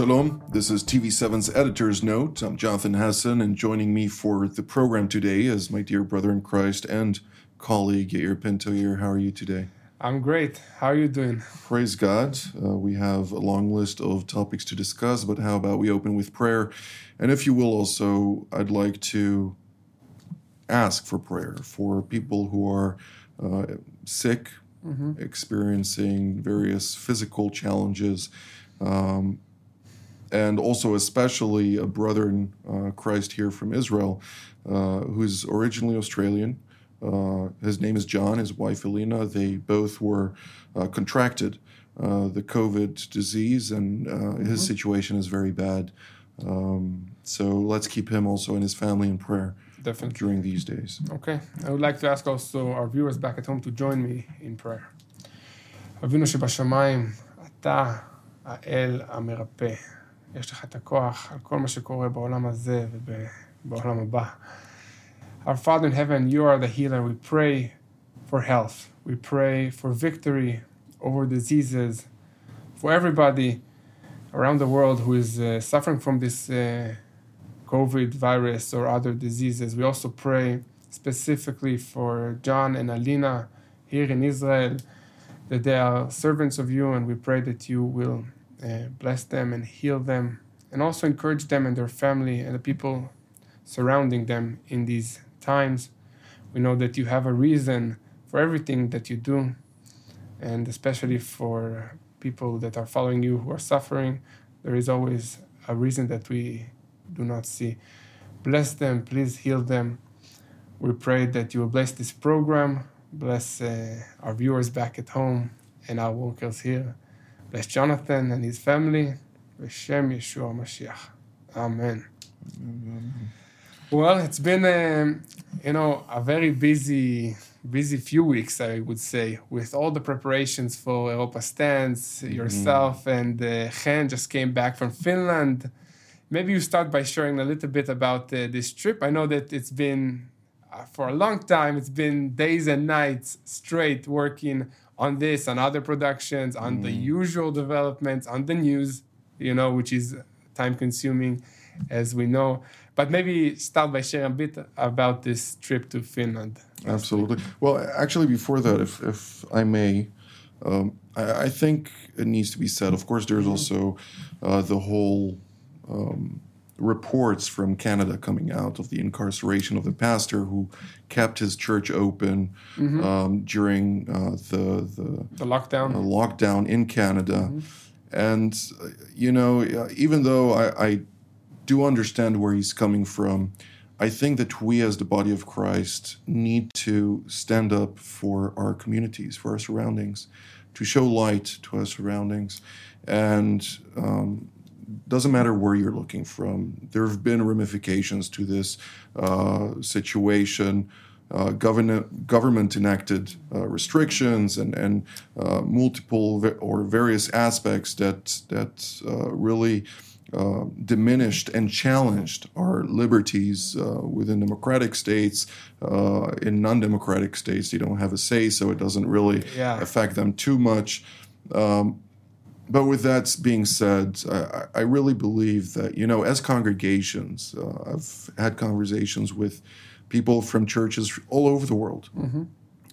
Shalom, this is TV7's editor's note. I'm Jonathan Hessen, and joining me for the program today is my dear brother in Christ and colleague Yair Pinto. Yair, how are you today? I'm great. How are you doing? Praise God. Uh, we have a long list of topics to discuss, but how about we open with prayer? And if you will, also, I'd like to ask for prayer for people who are uh, sick, mm-hmm. experiencing various physical challenges. Um, and also especially a brother in uh, Christ here from Israel, uh, who's originally Australian. Uh, his name is John. His wife Elena. They both were uh, contracted uh, the COVID disease, and uh, mm-hmm. his situation is very bad. Um, so let's keep him also and his family in prayer. Definitely. During these days. Okay. I would like to ask also our viewers back at home to join me in prayer. אבינו שבשמיים, אתה האל המרפא. יש לך את הכוח על כל מה שקורה בעולם הזה ובעולם הבא. Our Father in heaven, you are the healer. We pray for health. We pray for victory over diseases, for everybody around the world who is uh, suffering from this uh, COVID virus or other diseases. We also pray specifically for John and Alina here in Israel, that they are servants of you, and we pray that you will uh, bless them and heal them, and also encourage them and their family and the people surrounding them in these times. We know that you have a reason for everything that you do, and especially for people that are following you who are suffering, there is always a reason that we do not see. Bless them, please heal them. We pray that you will bless this program, bless uh, our viewers back at home and our workers here. Bless Jonathan and his family. B'Shem Yeshua Mashiach. Amen. Well, it's been, um, you know, a very busy, busy few weeks, I would say, with all the preparations for Europa Stands. Yourself mm. and uh, Chen just came back from Finland. Maybe you start by sharing a little bit about uh, this trip. I know that it's been, uh, for a long time, it's been days and nights straight working on this, on other productions, on mm. the usual developments, on the news, you know, which is time consuming, as we know. But maybe start by sharing a bit about this trip to Finland. Absolutely. Well, actually, before that, if, if I may, um, I, I, think it needs to be said. Of course, there's mm-hmm. also uh, the whole um, reports from Canada coming out of the incarceration of the pastor who kept his church open mm-hmm. um, during uh, the, the, the lockdown uh, lockdown in Canada. Mm-hmm. And uh, you know, even though I, I, do understand where he's coming from, I think that we, as the body of Christ, need to stand up for our communities, for our surroundings, to show light to our surroundings, and um, doesn't matter where you're looking from. There have been ramifications to this uh, situation. Uh, government government enacted uh, restrictions and and uh, multiple or various aspects that that uh, really uh, diminished and challenged our liberties within democratic states. in non-democratic states, they don't have a say, so it doesn't really yeah. affect them too much. Um, but with that being said, I, I, really believe that you know, as congregations, uh, I've had conversations with people from churches all over the world, mm-hmm.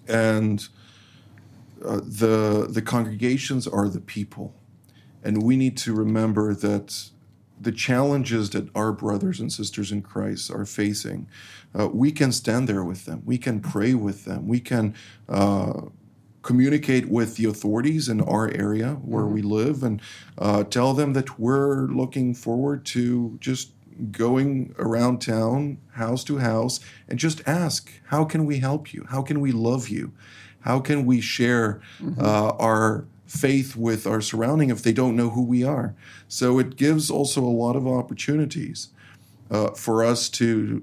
and uh, the the congregations are the people, and we need to remember that the challenges that our brothers and sisters in Christ are facing, uh, we can stand there with them. We can pray with them. We can uh, communicate with the authorities in our area where mm-hmm. we live and uh, tell them that we're looking forward to just going around town, house to house, and just ask, how can we help you? How can we love you? How can we share mm-hmm. uh, our faith with our surrounding if they don't know who we are? So it gives also a lot of opportunities uh, for us to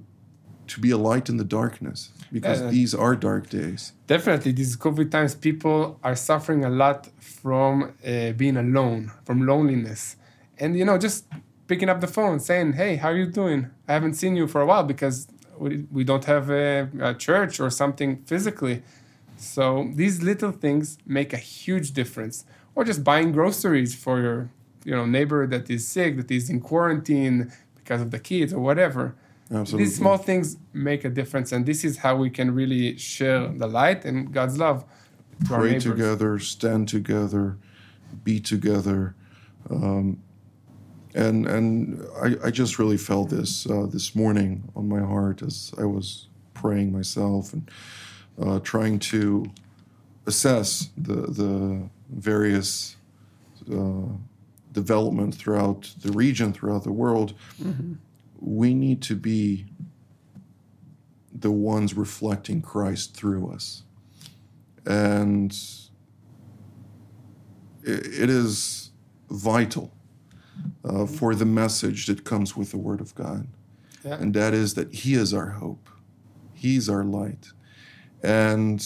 to be a light in the darkness because Yeah. these are dark days. Definitely, these COVID times, people are suffering a lot from uh, being alone, from loneliness, and you know, just picking up the phone, saying, "Hey, how are you doing? I haven't seen you for a while because we, we don't have a, a church or something physically." So these little things make a huge difference. Or just buying groceries for your, you know, neighbor that is sick, that is in quarantine because of the kids or whatever. Absolutely. These small things make a difference, and this is how we can really share the light and God's love to Pray together, stand together, be together. Um, and and I, I just really felt this uh, this morning on my heart as I was praying myself and uh, trying to assess the the various uh, development throughout the region, throughout the world. We need to be the ones reflecting Christ through us, and it, is vital uh, for the message that comes with the Word of God Yeah. and that is that He is our hope, He's our light. And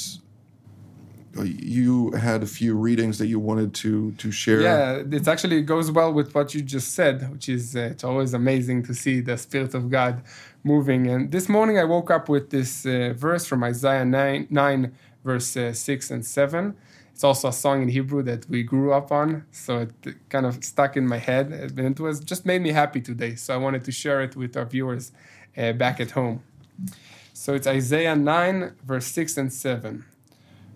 you had a few readings that you wanted to to share. Yeah, it actually goes well with what you just said, which is uh, it's always amazing to see the Spirit of God moving. And this morning I woke up with this uh, verse from Isaiah 9, 9 verse uh, 6 and 7. It's also a song in Hebrew that we grew up on, so it kind of stuck in my head. And it was just made me happy today, so I wanted to share it with our viewers uh, back at home. So it's Isaiah 9, verse 6 and 7.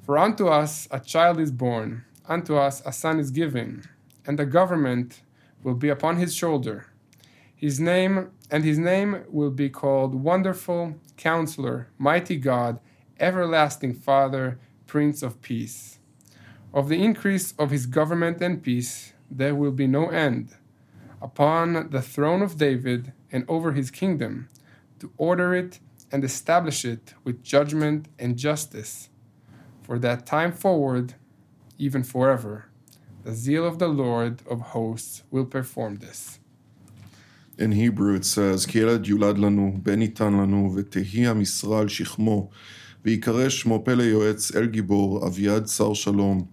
For unto us a child is born, unto us a son is given, and the government will be upon his shoulder. His name and his name will be called Wonderful, Counselor, Mighty God, Everlasting Father, Prince of Peace. Of the increase of his government and peace there will be no end, upon the throne of David and over his kingdom, to order it and establish it with judgment and justice for that time forward, even forever. The zeal of the Lord of hosts will perform this. In Hebrew it says, כי ילד יולד לנו, בן ניתן לנו, ותהי המשרה על שכמו, ויקרא שמו פלא יועץ, אל גיבור, אביעד שר שלום.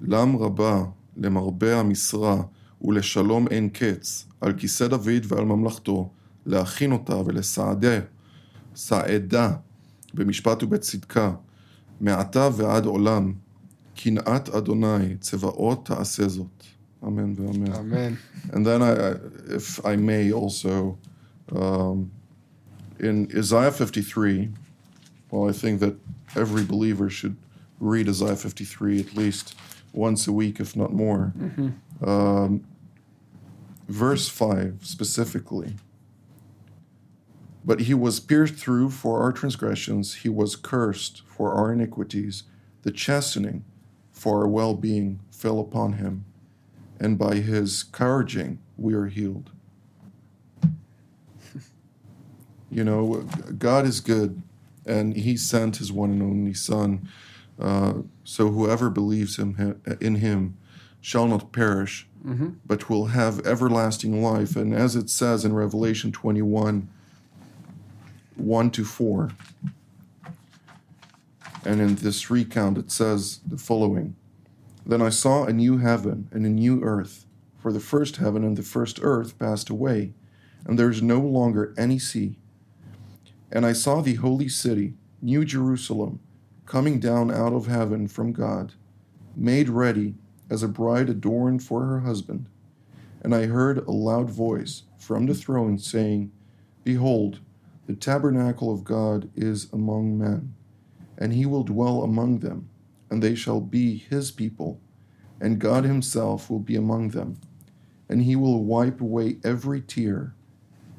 לם רבה למרבה המשרה, ולשלום אין קץ, על כיסא דוד ועל ממלכתו, להכין אותה ולסעדה, סעדה, במשפט ובצדקה, מעתה ועד עולם, קנאת אדוני, צבאות תעשה זאת. אמן ואמן. Amen. And then, I, I, if I may also, um, in Isaiah 53, well, I think that every believer should read Isaiah 53 at least once a week, if not more. Um, verse 5 specifically. But he was pierced through for our transgressions, he was cursed for our iniquities. The chastening for our well being fell upon him and by his scourging we are healed. you know, God is good, and he sent his one and only Son. Uh, so whoever believes him in him shall not perish, but will have everlasting life. And as it says in Revelation 21 1 to 4, and in this recount it says the following. Then I saw a new heaven and a new earth, for the first heaven and the first earth passed away, and there is no longer any sea. And I saw the holy city, New Jerusalem, coming down out of heaven from God, made ready as a bride adorned for her husband. And I heard a loud voice from the throne saying, Behold, the tabernacle of God is among men, and he will dwell among them and they shall be his people, and God himself will be among them, and he will wipe away every tear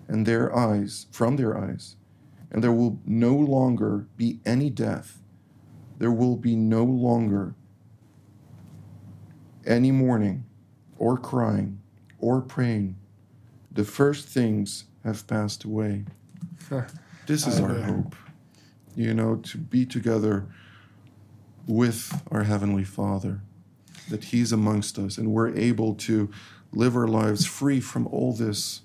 and their eyes from their eyes, and there will no longer be any death. There will be no longer any mourning or crying or praying. The first things have passed away. This is our hope. You know, to be together with our Heavenly Father, that He's amongst us and we're able to live our lives free from all this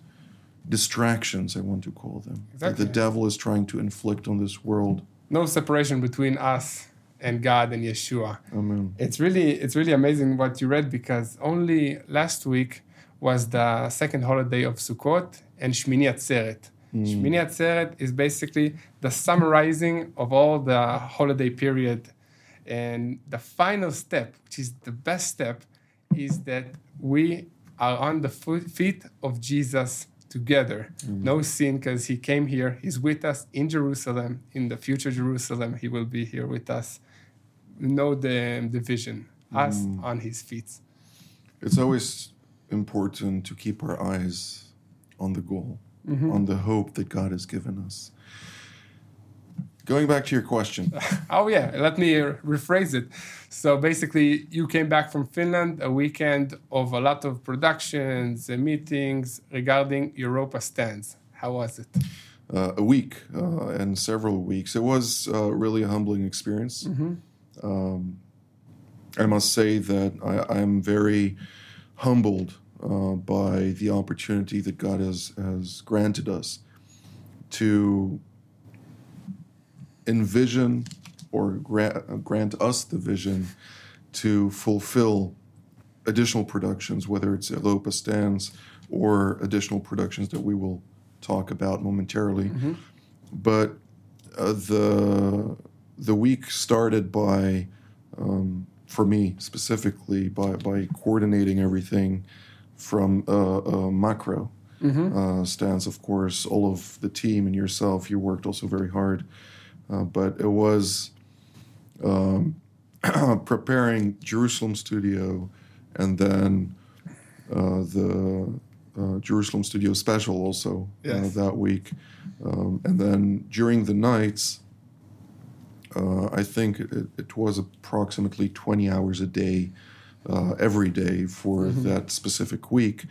distractions, I want to call them, that the devil is trying to inflict on this world. No separation between us and God and Yeshua. Amen. It's really it's really amazing what you read because only last week was the second holiday of Sukkot and Shmini Atzeret. Mm. Shmini Atzeret is basically the summarizing of all the holiday period. And the final step, which is the best step, is that we are on the feet of Jesus together. Mm. No sin, because he came here. He's with us in Jerusalem, in the future Jerusalem. He will be here with us. Know the, um, the vision, us mm. on his feet. It's always important to keep our eyes on the goal, on the hope that God has given us. Going back to your question, Oh yeah, let me rephrase it. So basically, you came back from Finland a weekend of a lot of productions and meetings regarding Europa stands. How was it? uh, a week uh, and several weeks. It was uh, really a humbling experience. Um, I must say that I, I'm very humbled uh, by the opportunity that God has, has granted us to envision or gra- grant us the vision to fulfill additional productions, whether it's Europa stands or additional productions that we will talk about momentarily. But uh, the the week started by, um, for me specifically, by by coordinating everything from a, uh, macro uh, stance. Of course, all of the team and yourself, you worked also very hard. Uh, but it was um, preparing Jerusalem studio and then uh, the uh, Jerusalem studio special also uh, that week. Um, and then during the nights, uh, I think it, it was approximately 20 hours a day, uh, every day for that specific week,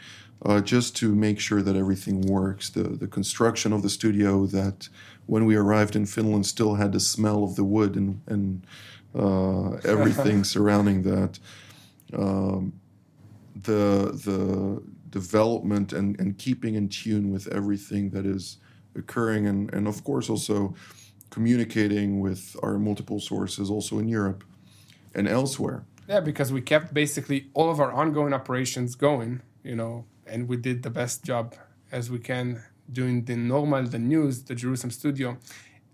uh, just to make sure that everything works. The, the construction of the studio that when we arrived in Finland still had the smell of the wood and, and uh, everything surrounding that. Um, the the development and, and keeping in tune with everything that is occurring and, and of course also communicating with our multiple sources also in Europe and elsewhere. Yeah, because we kept basically all of our ongoing operations going, you know, and we did the best job as we can doing the normal, the news, the Jerusalem studio.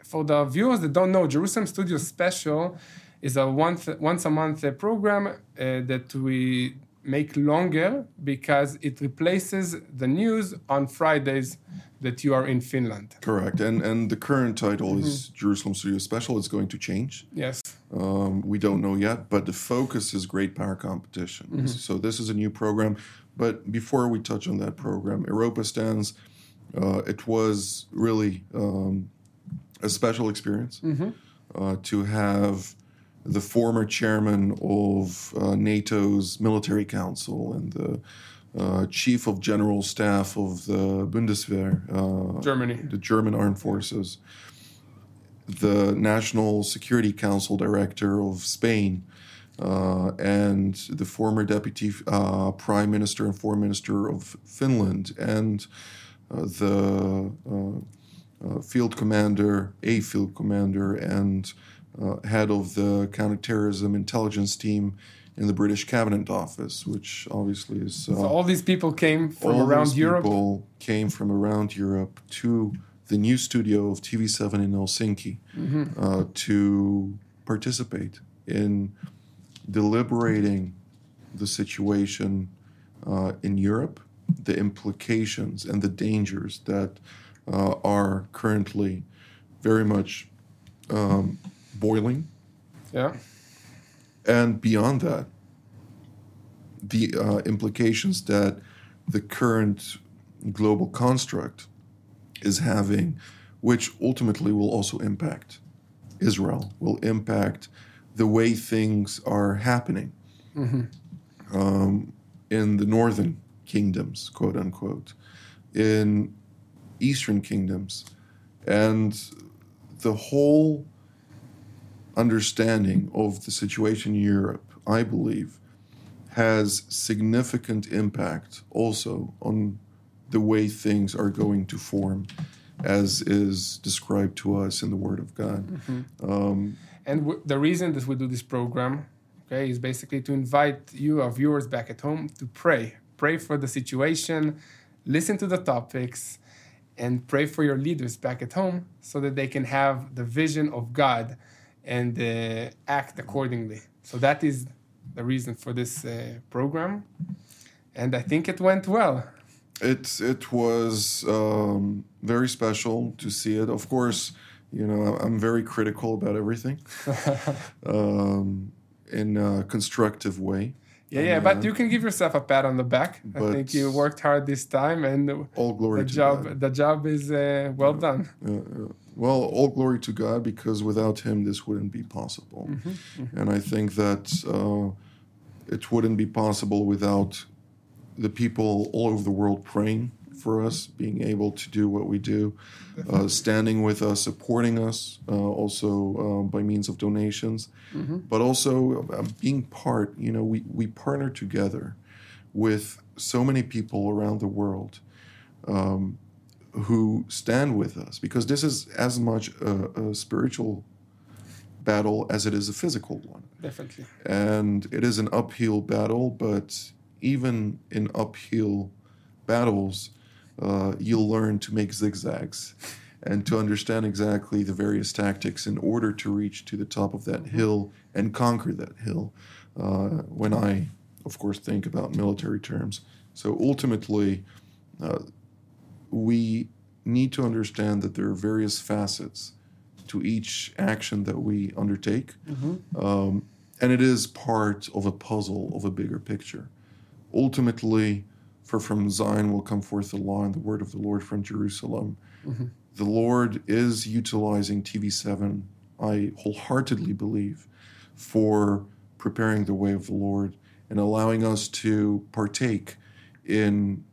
For the viewers that don't know, Jerusalem Studio Special is a once once a month uh, program uh, that we make longer because it replaces the news on Fridays that you are in Finland. Correct. And and the current title is Jerusalem Studio Special. It's going to change. Yes. Um, we don't know yet, but the focus is Great Power Competition. So this is a new program. But before we touch on that program, Europa stands. Uh, it was really um, a special experience uh, to have the former chairman of uh, NATO's military council and the uh, chief of general staff of the Bundeswehr, uh, Germany. the German armed forces, the National Security Council director of Spain, uh, and the former deputy uh, prime minister and foreign minister of Finland, and uh, the uh, uh, field commander, a field commander, and uh, head of the counterterrorism intelligence team in the British Cabinet Office, which obviously is. Uh, So all these people came from around Europe. people came from around Europe to the new studio of TV7 in Helsinki Mm-hmm. uh, to participate in deliberating the situation uh, in Europe, the implications and the dangers that uh, are currently very much um, boiling Yeah. and beyond that, the uh, implications that the current global construct is having, which ultimately will also impact Israel, will impact the way things are happening um, in the northern kingdoms, quote unquote, in eastern kingdoms, and the whole understanding of the situation in Europe, I believe, has significant impact also on the way things are going to form as is described to us in the Word of God. Um, And w- the reason that we do this program, okay, is basically to invite you, our viewers back at home, to pray. Pray for the situation, listen to the topics, and pray for your leaders back at home so that they can have the vision of God and uh, act accordingly. So that is the reason for this uh, program. And I think it went well. It it was um, very special to see it. Of course, you know I'm very critical about everything um, in a constructive way. Yeah, yeah, but you can give yourself a pat on the back. I think you worked hard this time, and All glory the to job God. the job is uh, well done. Uh, uh, well, all glory to God because without Him this wouldn't be possible. And I think that uh, it wouldn't be possible without the people all over the world praying for us, being able to do what we do, uh, standing with us, supporting us, uh, also uh, by means of donations, but also uh, being part. You know, we, we partner together with so many people around the world um, who stand with us because this is as much a, a spiritual battle as it is a physical one Definitely. and it is an uphill battle but even in uphill battles uh, you'll learn to make zigzags and to understand exactly the various tactics in order to reach to the top of that hill and conquer that hill. Uh, when i of course think about military terms. So ultimately uh, we need to understand that there are various facets to each action that we undertake. Um, and it is part of a puzzle of a bigger picture. Ultimately, for from Zion will come forth the law and the word of the Lord from Jerusalem. The Lord is utilizing TV7, I wholeheartedly believe, for preparing the way of the Lord and allowing us to partake in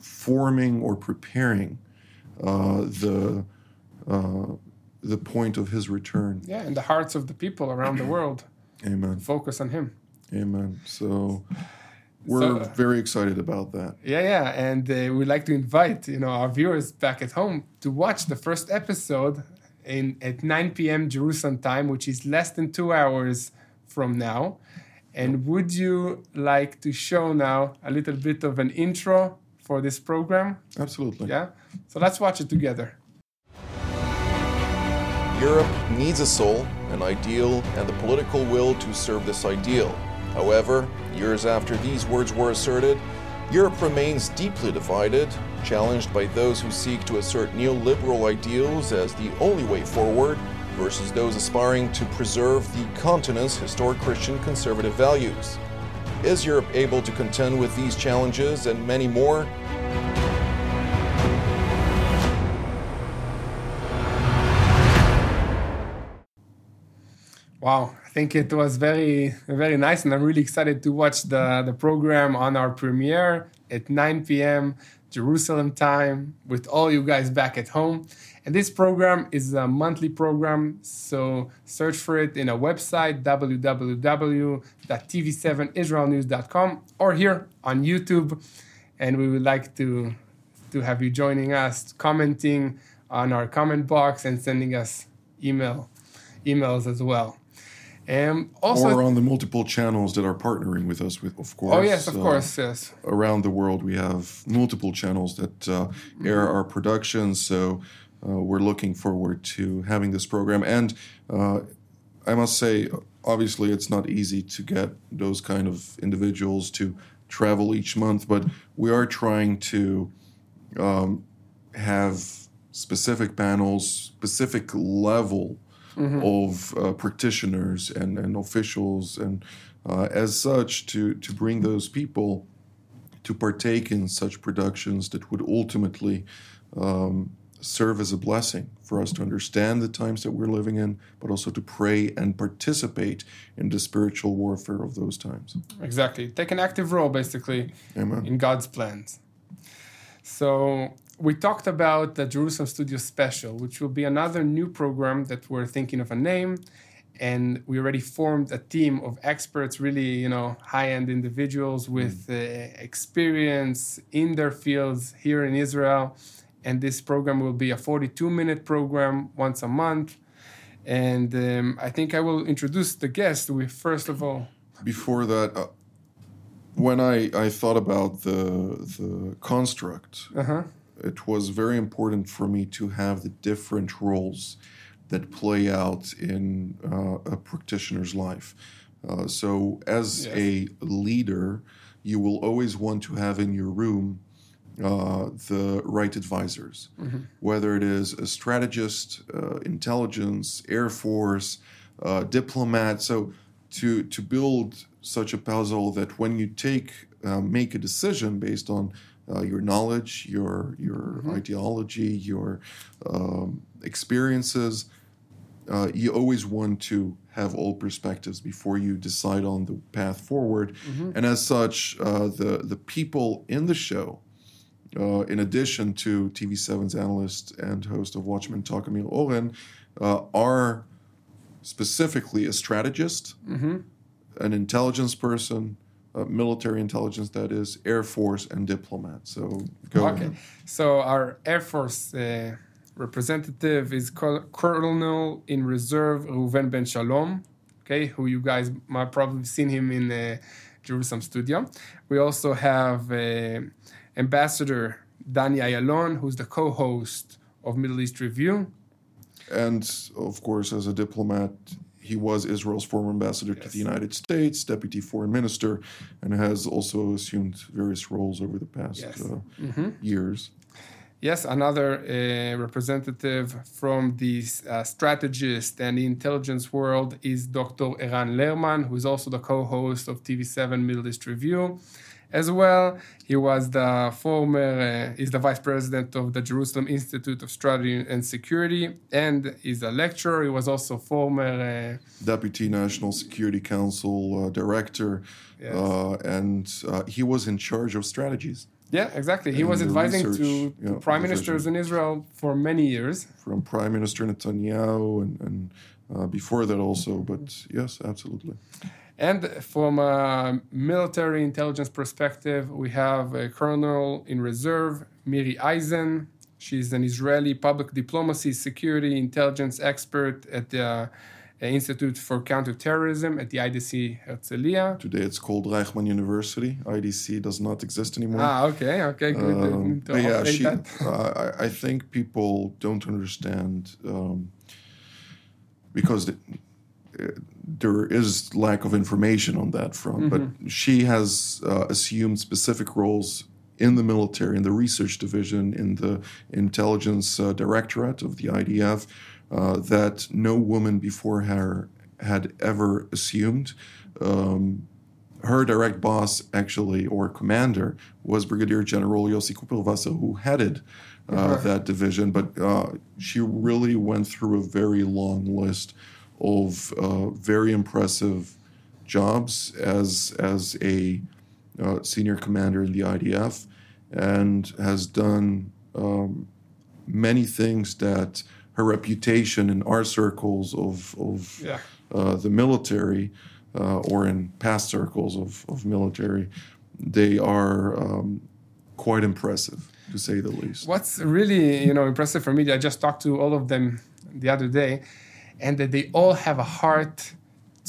forming or preparing uh, the uh, the point of His return. Yeah, in the hearts of the people around the world, Amen. focus on Him. Amen. So we're So- very excited about that. Yeah, yeah, and uh, we'd like to invite you know our viewers back at home to watch the first episode in at 9 p.m. Jerusalem time, which is less than two hours from now. And would you like to show now a little bit of an intro for this program? Absolutely. Yeah, so let's watch it together. Europe needs a soul, an ideal, and the political will to serve this ideal. However, years after these words were asserted, Europe remains deeply divided, challenged by those who seek to assert neoliberal ideals as the only way forward versus those aspiring to preserve the continent's historic Christian conservative values. Is Europe able to contend with these challenges and many more? Wow, think it was very, very nice, and I'm really excited to watch the, the program on our premiere at 9 p.m. Jerusalem time with all you guys back at home. And this program is a monthly program, so search for it in a website www.tv7israelnews.com or here on YouTube. And we would like to to have you joining us, commenting on our comment box, and sending us email emails as well. Um, also, or on the multiple channels that are partnering with us, with of course. oh yes, of uh, course, yes. Around the world, we have multiple channels that uh, air our productions. So uh, we're looking forward to having this program. And uh, I must say, obviously, it's not easy to get those kind of individuals to travel each month, but we are trying to um, have specific panels, specific level of uh, practitioners and, and officials, and uh, as such, to, to bring those people to partake in such productions that would ultimately um, serve as a blessing for us to understand the times that we're living in, but also to pray and participate in the spiritual warfare of those times. Exactly. Take an active role, basically, Amen. in God's plans. So we talked about the Jerusalem Studio Special, which will be another new program that we're thinking of a name. and we already formed a team of experts, really, you know, high-end individuals with uh, experience in their fields here in Israel. And this program will be a 42-minute program once a month. And um, I think I will introduce the guest. We first of all. Before that, uh, when I, I thought about the the construct, Uh-huh. It was very important for me to have the different roles that play out in uh, a practitioner's life. Uh, so, as Yes. a leader, you will always want to have in your room uh, the right advisors, whether it is a strategist, uh, intelligence, Air Force, uh, diplomat. So, to to build such a puzzle that when you take uh, make a decision based on uh, your knowledge, your your ideology, your um, experiences, uh, you always want to have all perspectives before you decide on the path forward. And as such, uh, the the people in the show, uh, in addition to TV7's analyst and host of Watchmen Talk, Emil Oren, uh, are specifically a strategist, an intelligence person, uh, military intelligence, that is, Air Force, and diplomat. So go Okay. ahead. So our Air Force uh, representative is Col- Colonel in Reserve Reuven Ben Shalom, okay, who you guys might probably seen him in the Jerusalem studio. We also have uh, Ambassador Dani Ayalon, who's the co-host of Middle East Review. And of course, as a diplomat, he was Israel's former ambassador to the United States, deputy foreign minister, and has also assumed various roles over the past Yes. uh, years. Yes, another uh, representative from the uh, strategist and the intelligence world is Dr. Eran Lerman, who is also the co-host of TV7 Middle East Review. As well, he was the former, uh, is the vice president of the Jerusalem Institute of Strategy and Security, and is a lecturer. He was also former, Deputy National Security Council uh, director, Yes. uh, and uh, he was in charge of strategies uh, yeah, exactly. He And was advising to, research, to yeah, prime ministers in Israel for many years. from Prime Minister Netanyahu and, and uh, before that also. But yes, absolutely. And from a military intelligence perspective, we have a colonel in reserve, Miri Eisen. She's an Israeli public diplomacy, security, intelligence expert at the uh, Institute for Counterterrorism at the IDC Herzliya. Today it's called Reichman University. IDC does not exist anymore. Ah, okay, okay, good. Um, to yeah, she, uh, I, think people don't understand um, because the, there is lack of information on that front. But she has uh, assumed specific roles in the military, in the research division, in the intelligence uh, directorate of the IDF, uh, that no woman before her had ever assumed. Um, her direct boss, actually, or commander, was Brigadier General Yossi Kuperwasser, who headed uh, that division. But uh, she really went through a very long list of uh, very impressive jobs as as a uh, senior commander in the IDF, and has done um, many things that her reputation in our circles of of Yeah. uh, the military uh, or in past circles of, of military, they are um, quite impressive, to say the least. What's really you know impressive for me, I just talked to all of them the other day, and that they all have a heart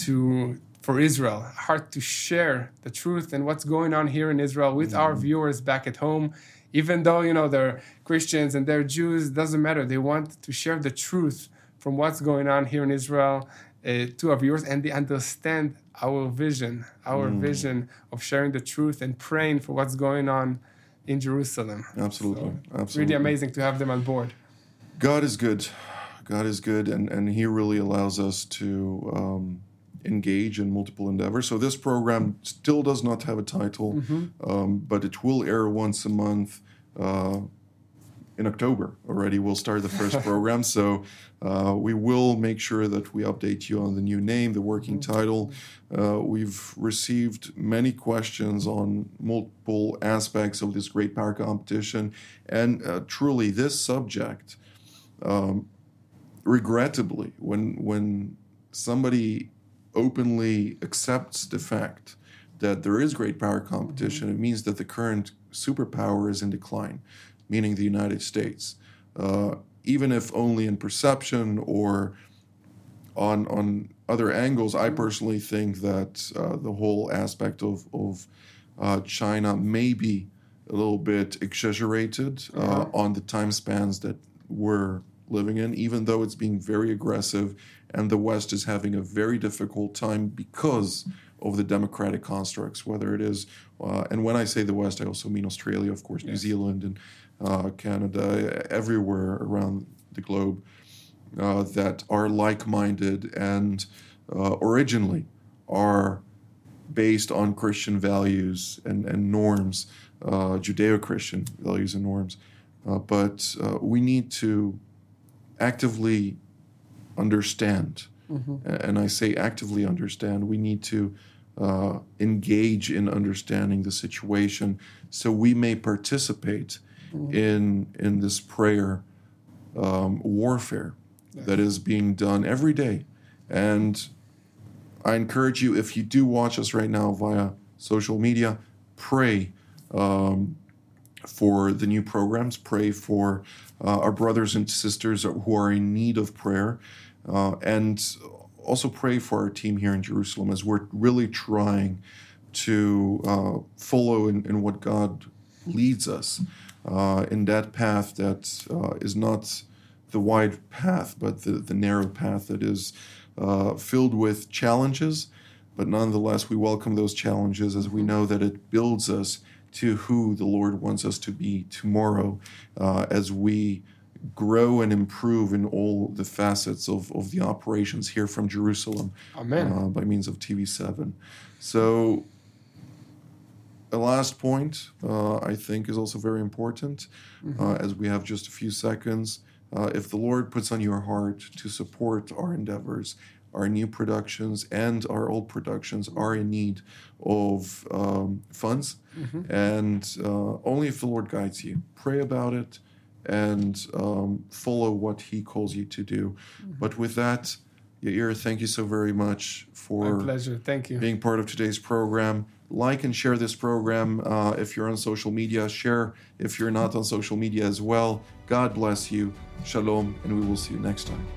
to for Israel, a heart to share the truth and what's going on here in Israel with our viewers back at home. Even though you know they're Christians and they're Jews, doesn't matter. They want to share the truth from what's going on here in Israel uh, to our viewers, and they understand our vision, our vision of sharing the truth and praying for what's going on in Jerusalem. Absolutely, It's absolutely. really amazing to have them on board. God is good. God is good, and, and He really allows us to um, engage in multiple endeavors. So this program still does not have a title, um, but it will air once a month. Uh, in October already, we'll start the first program. So uh, we will make sure that we update you on the new name, the working title. Uh, we've received many questions on multiple aspects of this great power competition, and uh, truly, this subject, um, regrettably, when when somebody openly accepts the fact that there is great power competition, it means that the current superpower is in decline, meaning the United States. Uh, even if only in perception or on on other angles, I personally think that uh, the whole aspect of of uh, China may be a little bit exaggerated uh, Uh-huh. on the time spans that we're living in, even though it's being very aggressive and the West is having a very difficult time because of the democratic constructs, whether it is, uh, and when I say the West, I also mean Australia, of course, New Zealand, and uh, Canada, everywhere around the globe uh, that are like minded and uh, originally are based on Christian values and, and norms, uh, Judeo Christian values and norms. Uh, but uh, we need to actively understand. A- And I say actively understand, we need to uh, engage in understanding the situation so we may participate in, in this prayer um, warfare that is being done every day. And I encourage you, if you do watch us right now via social media, pray um, for the new programs, pray for uh, our brothers and sisters who are in need of prayer, uh, and also pray for our team here in Jerusalem as we're really trying to uh, follow in, in what God leads us uh, in that path that uh, is not the wide path, but the, the narrow path that is uh, filled with challenges. But nonetheless, we welcome those challenges as we know that it builds us to who the Lord wants us to be tomorrow uh, as we grow and improve in all the facets of, of the operations here from Jerusalem Amen. uh, by means of TV7. So, a last point uh, I think is also very important uh, as we have just a few seconds. Uh, if the Lord puts on your heart to support our endeavors, our new productions and our old productions are in need of um, funds. And uh, only if the Lord guides you, pray about it and um, follow what He calls you to do. But with that, Yair, thank you so very much for My pleasure. Thank you. being part of today's program. Like and share this program uh, if you're on social media. Share if you're not on social media as well. God bless you. Shalom, and we will see you next time.